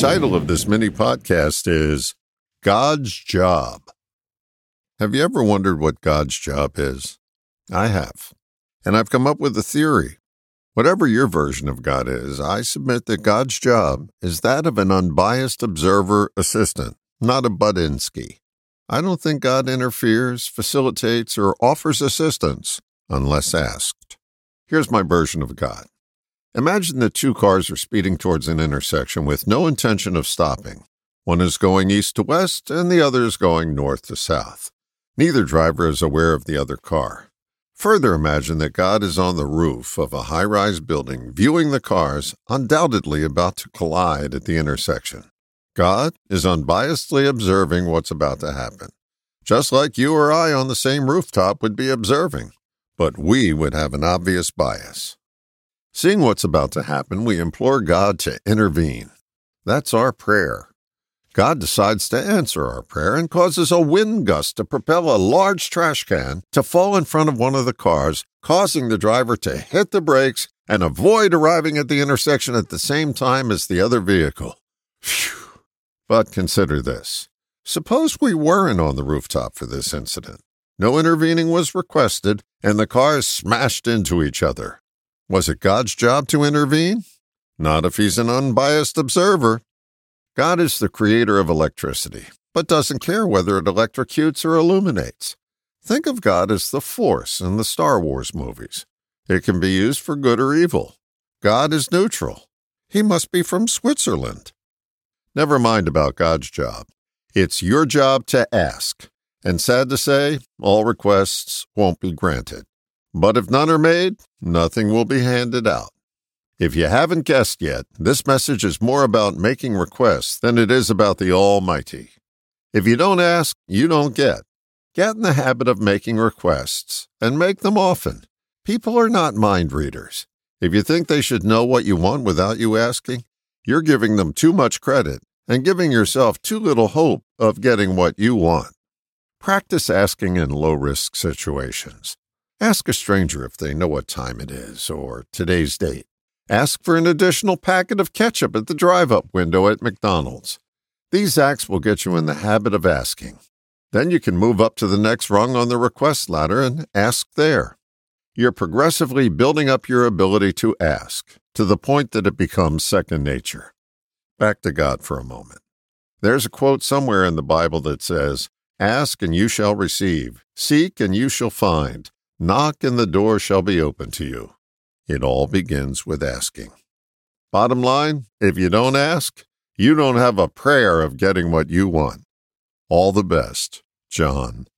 title of this mini podcast is God's Job. Have you ever wondered what God's job is? I have. And I've come up with a theory. Whatever your version of God is, I submit that God's job is that of an unbiased observer assistant, not a Budinsky. I don't think God interferes, facilitates, or offers assistance unless asked. Here's my version of God. Imagine that two cars are speeding towards an intersection with no intention of stopping. One is going east to west, and the other is going north to south. Neither driver is aware of the other car. Further imagine that God is on the roof of a high rise building, viewing the cars, undoubtedly about to collide at the intersection. God is unbiasedly observing what's about to happen, just like you or I on the same rooftop would be observing, but we would have an obvious bias. Seeing what's about to happen, we implore God to intervene. That's our prayer. God decides to answer our prayer and causes a wind gust to propel a large trash can to fall in front of one of the cars, causing the driver to hit the brakes and avoid arriving at the intersection at the same time as the other vehicle. Phew. But consider this. Suppose we weren't on the rooftop for this incident. No intervening was requested, and the cars smashed into each other. Was it God's job to intervene? Not if he's an unbiased observer. God is the creator of electricity, but doesn't care whether it electrocutes or illuminates. Think of God as the Force in the Star Wars movies. It can be used for good or evil. God is neutral. He must be from Switzerland. Never mind about God's job. It's your job to ask. And sad to say, all requests won't be granted. But if none are made, nothing will be handed out. If you haven't guessed yet, this message is more about making requests than it is about the Almighty. If you don't ask, you don't get. Get in the habit of making requests and make them often. People are not mind readers. If you think they should know what you want without you asking, you're giving them too much credit and giving yourself too little hope of getting what you want. Practice asking in low risk situations. Ask a stranger if they know what time it is or today's date. Ask for an additional packet of ketchup at the drive up window at McDonald's. These acts will get you in the habit of asking. Then you can move up to the next rung on the request ladder and ask there. You're progressively building up your ability to ask to the point that it becomes second nature. Back to God for a moment. There's a quote somewhere in the Bible that says, Ask and you shall receive, seek and you shall find, Knock and the door shall be open to you. It all begins with asking. Bottom line, if you don't ask, you don't have a prayer of getting what you want. All the best, John.